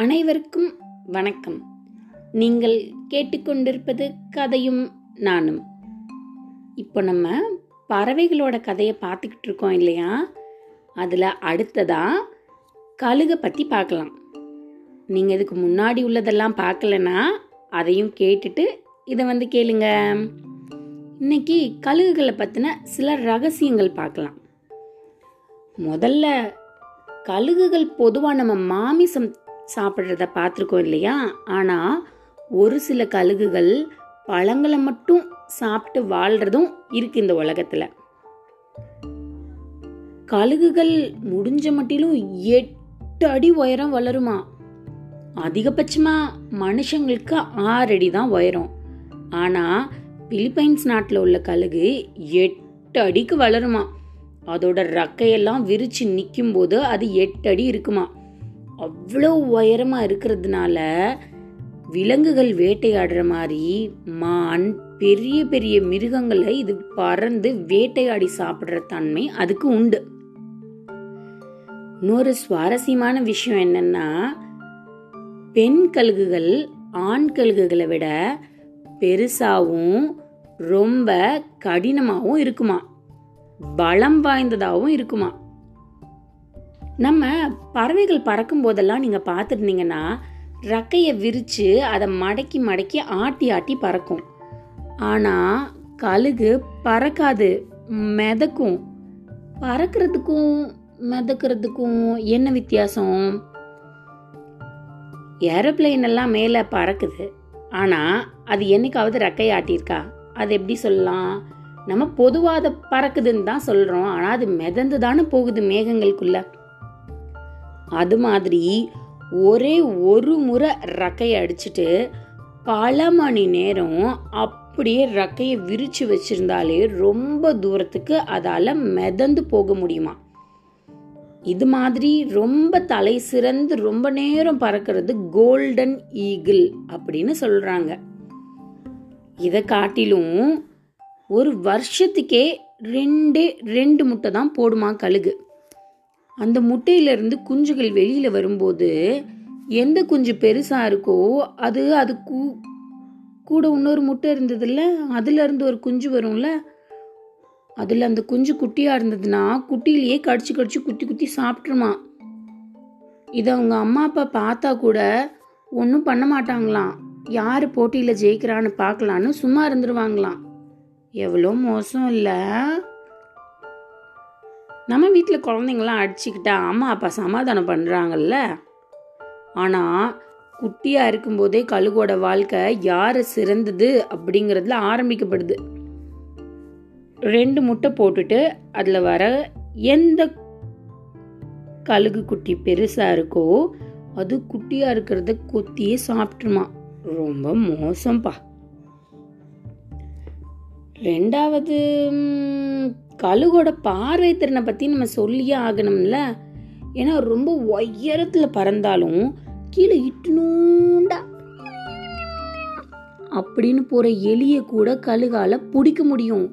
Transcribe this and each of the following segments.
அனைவருக்கும் வணக்கம். நீங்கள் கேட்டுக்கொண்டிருப்பது கதையும் நானும். இப்போ நம்ம பறவைகளோட கதையை பார்த்துக்கிட்டு இருக்கோம் இல்லையா? அதில் அடுத்ததாக கழுகை பற்றி பார்க்கலாம். நீங்கள் இதுக்கு முன்னாடி உள்ளதெல்லாம் பார்க்கலனா அதையும் கேட்டுட்டு இதை வந்து கேளுங்க. இன்னைக்கு கழுகுகளை பற்றின சில ரகசியங்கள் பார்க்கலாம். முதல்ல கழுகுகள் பொதுவாக நம்ம மாமிசம் சாப்பிட்றத பார்த்துருக்கோம் இல்லையா? ஆனால் ஒரு சில கழுகுகள் பழங்களை மட்டும் சாப்பிட்டு வாழ்கிறதும் இருக்கு இந்த உலகத்தில். கழுகுகள் முடிஞ்ச மட்டிலும் எட்டு அடி உயரம் வளருமா? அதிகபட்சமாக மனுஷங்களுக்கு ஆறு அடி தான் உயரம். ஆனால் பிலிப்பைன்ஸ் நாட்டில் உள்ள கழுகு எட்டு அடிக்கு வளருமா? அதோட ரக்கையெல்லாம் விரிச்சு நிற்கும் போது அது எட்டு அடி இருக்குமா? அவ்வளோ உயரமாக இருக்கிறதுனால விலங்குகள் வேட்டையாடுற மாதிரி மான் பெரிய பெரிய மிருகங்களை இது பறந்து வேட்டையாடி சாப்பிட்ற தன்மை அதுக்கு உண்டு. இன்னொரு சுவாரஸ்யமான விஷயம் என்னன்னா பெண் கழுகுகள் ஆண் கழுகுகளை விட பெருசாகவும் ரொம்ப கடினமாகவும் இருக்குமா? பலம் வாய்ந்ததாகவும் இருக்குமா? நம்ம பறவைகள் பறக்கும் போதெல்லாம் நீங்க பார்த்துருந்தீங்கன்னா ரெக்கையை விரிச்சு அதை மடக்கி மடக்கி ஆட்டி ஆட்டி பறக்கும். ஆனா கழுகு பறக்காது மிதக்கும். பறக்கிறதுக்கும் மிதக்கிறதுக்கும் என்ன வித்தியாசம்? ஏரோப்ளேன் எல்லாம் மேலே பறக்குது. ஆனால் அது என்னைக்காவது ரெக்கை ஆட்டியிருக்கா? அது எப்படி சொல்லலாம்? நம்ம பொதுவாக அதை பறக்குதுன்னு தான் சொல்கிறோம் ஆனால் அது மிதந்து தானே போகுது மேகங்களுக்குள்ளே. அது மாதிரி ஒரே ஒரு முறை ரக்கை அடிச்சுட்டு பல மணி நேரம் அப்படியே ரக்கையை விரிச்சு வச்சிருந்தாலே ரொம்ப தூரத்துக்கு அதால மிதந்து போக முடியுமா? இது மாதிரி ரொம்ப தலை சிறந்து ரொம்ப நேரம் பறக்கிறது கோல்டன் ஈகிள் அப்படின்னு சொல்றாங்க. இதை காட்டிலும் ஒரு வருஷத்துக்கே ரெண்டே ரெண்டு முட்டை தான் போடுமா கழுகு? அந்த முட்டையிலிருந்து குஞ்சுகள் வெளியில் வரும்போது எந்த குஞ்சு பெருசாக இருக்கோ அது அது கூ- கூட இன்னொரு முட்டை இருந்ததுல்ல? அதுலேருந்து ஒரு குஞ்சு வரும்ல? அதில் அந்த குஞ்சு குட்டியாக இருந்ததுன்னா குட்டியிலேயே கடிச்சு கடிச்சு குத்தி குத்தி சாப்பிட்ருமா இதை அவங்க அம்மா அப்பா பார்த்தா கூட ஒன்றும் பண்ண மாட்டாங்களாம். யார் போட்டியில் ஜெயிக்கிறான்னு பார்க்கலான்னு சும்மா இருந்துருவாங்களாம். எவ்வளோ மோசம் இல்லை. நம்ம வீட்டில் குழந்தைங்களாம் அடிச்சுக்கிட்டா அம்மா அப்பா சமாதானம் பண்ணுறாங்கல்ல ஆனால் குட்டியாக இருக்கும்போதே கழுகோட வாழ்க்கை யார் சிறந்தது அப்படிங்கிறதுல ஆரம்பிக்கப்படுது. ரெண்டு முட்டை போட்டுட்டு அதில் வர எந்த கழுகு குட்டி பெருசாக இருக்கோ அது குட்டியாக இருக்கிறத கொத்தியே சாப்பிட்ருமா ரொம்ப மோசம்ப்பா ரெண்டாவது கழுகோட பார்வை திறனை பற்றி நம்ம சொல்லியே ஆகணும்ல. ஏன்னா ரொம்ப உயரத்தில் பறந்தாலும் கீழே இட்டுனூண்டா. அப்படின்னு போகிற எலியை கூட கழுகால பிடிக்க முடியும்.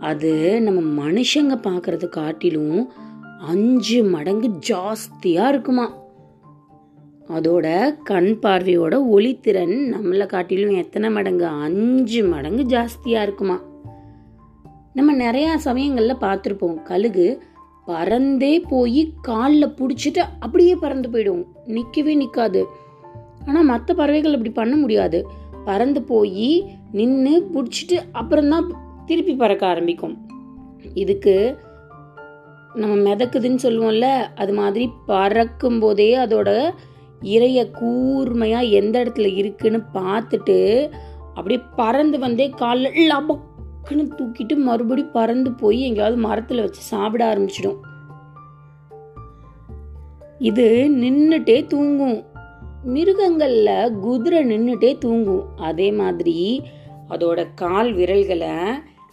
அது நம்ம மனுஷங்க பார்க்கறத காட்டிலும் அஞ்சு மடங்கு ஜாஸ்தியாக இருக்குமா. அதோட கண் பார்வையோட ஒளித்திறன் நம்மளை காட்டிலும் எத்தனை மடங்கு? அஞ்சு மடங்கு ஜாஸ்தியாக இருக்குமா. நம்ம நிறையா சமயங்களில் பார்த்துருப்போம். கழுகு பறந்தே போய் காலில் பிடிச்சிட்டு அப்படியே பறந்து போயிடும். நிற்கவே நிற்காது ஆனால் மற்ற பறவைகள் அப்படி பண்ண முடியாது. பறந்து போய் நின்று பிடிச்சிட்டு அப்புறம்தான் திருப்பி பறக்க ஆரம்பிக்கும். இதுக்கு நம்ம மிதக்குதுன்னு சொல்லுவோம்ல அது மாதிரி பறக்கும் போதே அதோட இறைய கூர்மையாக எந்த இடத்துல இருக்குன்னு பார்த்துட்டு அப்படியே பறந்து வந்தே காலில் டக்குன்னு தூக்கிட்டு மறுபடி பறந்து போய் எங்கேயாவது மரத்தில் வச்சு சாப்பிட ஆரம்பிச்சிடும். இது நின்றுட்டே தூங்கும். மிருகங்களில் குதிரை நின்றுட்டே தூங்கும். அதே மாதிரி அதோட கால் விரல்களை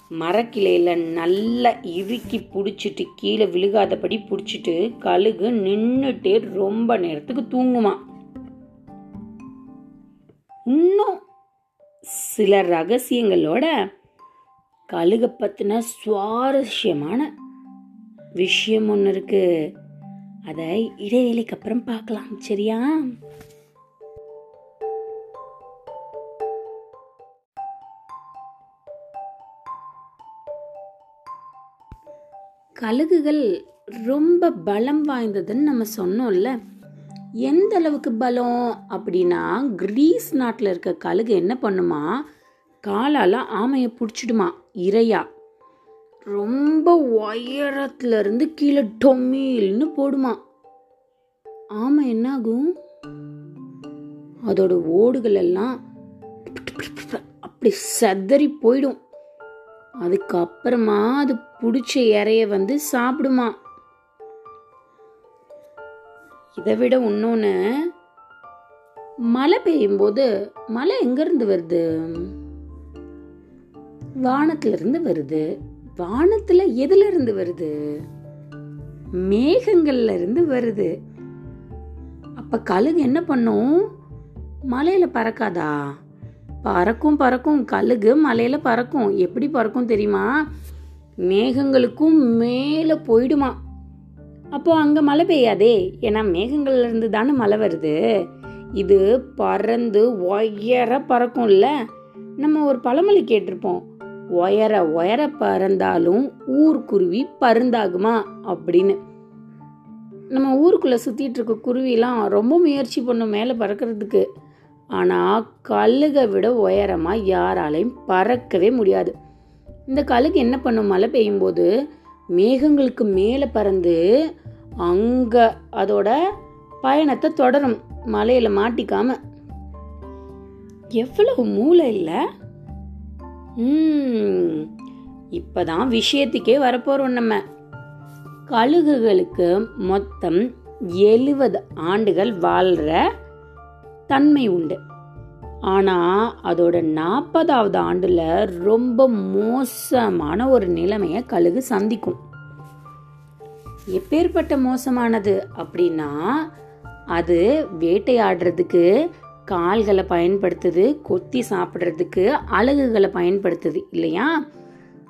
மரக்கிளையில் நல்லா இறுக்கி பிடிச்சிட்டு கீழே விழுகாதபடி பிடிச்சிட்டு கழுகு நின்றுட்டே ரொம்ப நேரத்துக்கு தூங்குமா. இன்னும் சில ரகசியங்களோட கழுகை பத்தின சுவாரஸ்யமான விஷயம் ஒன்று இருக்கு. அதை இடைவேளைக்கு அப்புறம் பார்க்கலாம். சரியா? கழுகுகள் ரொம்ப பலம் வாய்ந்ததுன்னு நம்ம சொன்னோம்ல. எந்த அளவுக்கு பலம் அப்படின்னா கிரீஸ் நாட்டில் இருக்க கழுகு என்ன பண்ணுமா? காலால் ஆமையை பிடிச்சிடுமா இறையா ரொம்ப உயரத்துலேருந்து கீழே டொம்மில்னு போடுமா. ஆமை என்னாகும்? அதோட ஓடுகள் எல்லாம் அப்படி செதறி போயிடும். அதுக்கப்புறமா அது பிடிச்ச இறைய வந்து சாப்பிடுமா. இதை விட இன்னொன்று மழை பெய்யும் போது மழை எங்கேருந்து வருது? வானத்திலிருந்து வருது. வானத்துல எதுல இருந்து வருது? மேகங்கள்ல இருந்து வருது. அப்ப கழுகு என்ன பண்ணும்? மலையில பறக்காதா? பறக்கும் பறக்கும். கழுகு மலையில பறக்கும். எப்படி பறக்கும் தெரியுமா? மேகங்களுக்கும் மேல போயிடுமா. அப்போ அங்க மழை பெய்யாதே. ஏன்னா மேகங்கள்ல இருந்து தானே மழை வருது. இது பறந்து உயர பறக்கும்ல. நம்ம ஒரு பழமொழி கேட்டிருப்போம். உயர உயர பறந்தாலும் ஊர்க்குருவி பருந்தாகுமா அப்படின்னு. நம்ம ஊருக்குள்ளே சுற்றிட்டு இருக்க குருவிலாம் ரொம்ப முயற்சி பண்ணும் மேலே பறக்கிறதுக்கு. ஆனால் கழுகை விட உயரமாக யாராலையும் பறக்கவே முடியாது. இந்த கழுகு என்ன பண்ணும்? மழை பெய்யும் போது மேகங்களுக்கு மேலே பறந்து அங்கே அதோட பயணத்தை தொடரும். மலையில் மாட்டிக்காம. எவ்வளவு மூளை இல்லை. இப்பதான் விஷயத்துக்கே வரப்போறோம் நம்ம. கழுகுகளுக்கு மொத்தம் எழுபது ஆண்டுகள் வாழ்ற தன்மை உண்டு. ஆனால் அதோட நாற்பதாவது ஆண்டில் ரொம்ப மோசமான ஒரு நிலைமையை கழுகு சந்திக்கும். எப்பேற்பட்ட மோசமானது அப்படின்னா அது வேட்டையாடுறதுக்கு கால்களை பயன்படுத்துது கொத்தி சாப்பிட்றதுக்கு அழகுகளை பயன்படுத்துது இல்லையா?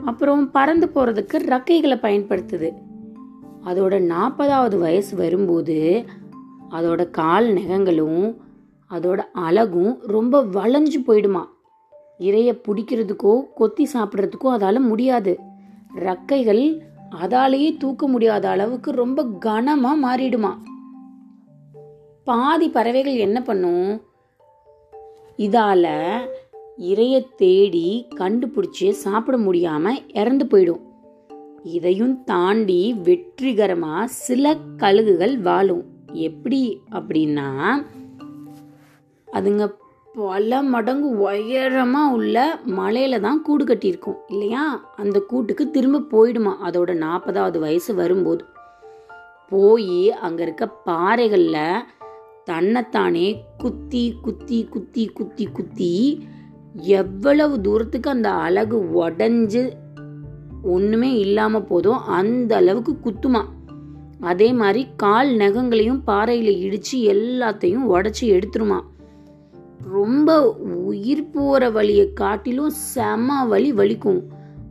அப்புறம் பறந்து போகிறதுக்கு ரக்கைகளை பயன்படுத்துது. அதோட நாற்பதாவது வயசு வரும்போது அதோட கால் நகங்களும் அதோட அழகும் ரொம்ப வளைஞ்சு போயிடுமா? இறையை பிடிக்கிறதுக்கோ கொத்தி சாப்பிட்றதுக்கோ அதால் முடியாது. ரக்கைகள் அதாலேயே தூக்க முடியாத அளவுக்கு ரொம்ப கனமாக மாறிடுமா? பாதி பறவைகள் என்ன பண்ணும்? இதால் இறையை தேடி கண்டுபிடிச்சி சாப்பிட முடியாமல் இறந்து போயிடும். இதையும் தாண்டி வெற்றிகரமாக சில கழுகுகள் வாழும். எப்படி அப்படின்னா அதுங்க பல மடங்கு உயரமாக உள்ள மலையில தான் கூடு கட்டியிருக்கும் இல்லையா? அந்த கூட்டுக்கு திரும்ப போயிடுமா? அதோட நாற்பதாவது வயசு வரும்போது. போய் அங்கே இருக்க பாறைகளில் தன்னைத்தானே குத்தி குத்தி குத்தி குத்தி குத்தி எவ்வளவு தூரத்துக்கு அந்த அழகு உடஞ்சு ஒன்றுமே இல்லாமல் போதும் அந்த அளவுக்கு குத்துமா. அதே மாதிரி கால் நகங்களையும் பாறையில் இடித்து எல்லாத்தையும் உடச்சி எடுத்துருமா. ரொம்ப உயிர் போகிற வழியை காட்டிலும் செம வலி வலிக்கும்.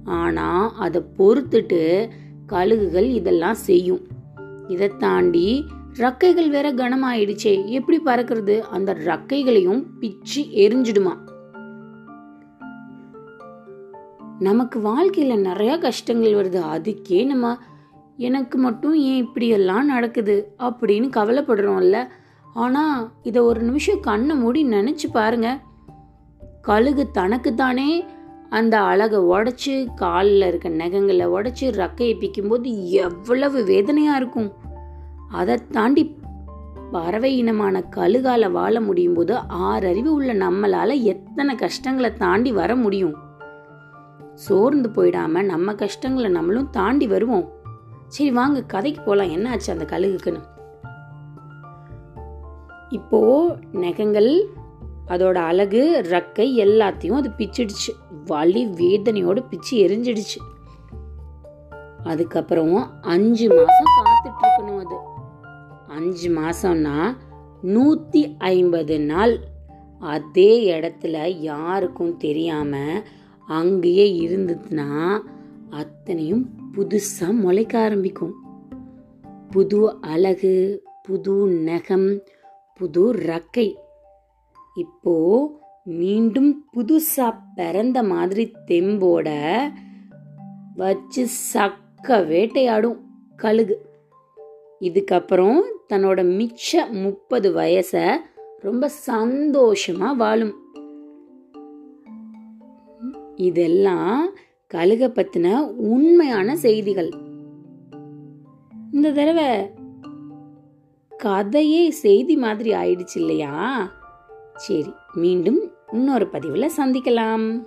ஆனால் அதை பொறுத்துட்டு கழுகுகள் இதெல்லாம் செய்யும். இதை தாண்டி ரக்கைகள் வேற கனமாயிடுச்சே. எப்படி பறக்கிறது? அந்த ரக்கைகளையும் பிச்சு எரிஞ்சிடுமா. நமக்கு வாழ்க்கையில நிறைய கஷ்டங்கள் வருது. அதுக்கே நம்ம எனக்கு மட்டும் ஏன் இப்படியெல்லாம் நடக்குது அப்படின்னு கவலைப்படுறோம்ல. ஆனா இதை ஒரு நிமிஷம் கண்ணை மூடி நினைச்சு பாருங்க. கழுகு தனக்குத்தானே அந்த அழகை உடைச்சு காலில் இருக்க நகங்களை உடைச்சு ரக்கையை பிக்கும்போது எவ்வளவு வேதனையா இருக்கும். அதை தாண்டி பறவை இனமான கழுகால வாழ முடியும் போது ஆறறிவு உள்ள நம்மளால எத்தனை கஷ்டங்களை தாண்டி வர முடியும்? சோர்ந்து போயிடாம நம்ம கஷ்டங்களை நம்மளும் தாண்டி வருவோம். சரி வாங்க கதைக்கு போலாம். என்ன ஆச்சு அந்த கழுகுக்குன்னு? இப்போ நகங்கள் அதோட அழகு ரக்கை எல்லாத்தையும் அது பிச்சிடுச்சு. வலி வேதனையோடு பிச்சு எரிஞ்சிடுச்சு. அதுக்கப்புறம் அஞ்சு மாசம் காத்து அஞ்சு மாதம்னா நூற்றி ஐம்பது நாள். அதே இடத்துல யாருக்கும் தெரியாமல் அங்கேயே இருந்ததுன்னா அத்தனையும் புதுசாக முளைக்க ஆரம்பிக்கும். புது அழகு புது நகம் புது ரக்கை. இப்போ மீண்டும் புதுசாக பிறந்த மாதிரி தெம்போட வச்சு சக்க வேட்டையாடும் கழுகு. இதுக்கப்புறம் தன்னோட மிச்ச முப்பது வயசை ரொம்ப சந்தோஷமா வாழும். இதெல்லாம் கழுக பத்தின உண்மையான செய்திகள். இந்த தடவை கதையே செய்தி மாதிரி ஆயிடுச்சு இல்லையா? சரி மீண்டும் இன்னொரு பதிவில் சந்திக்கலாம்.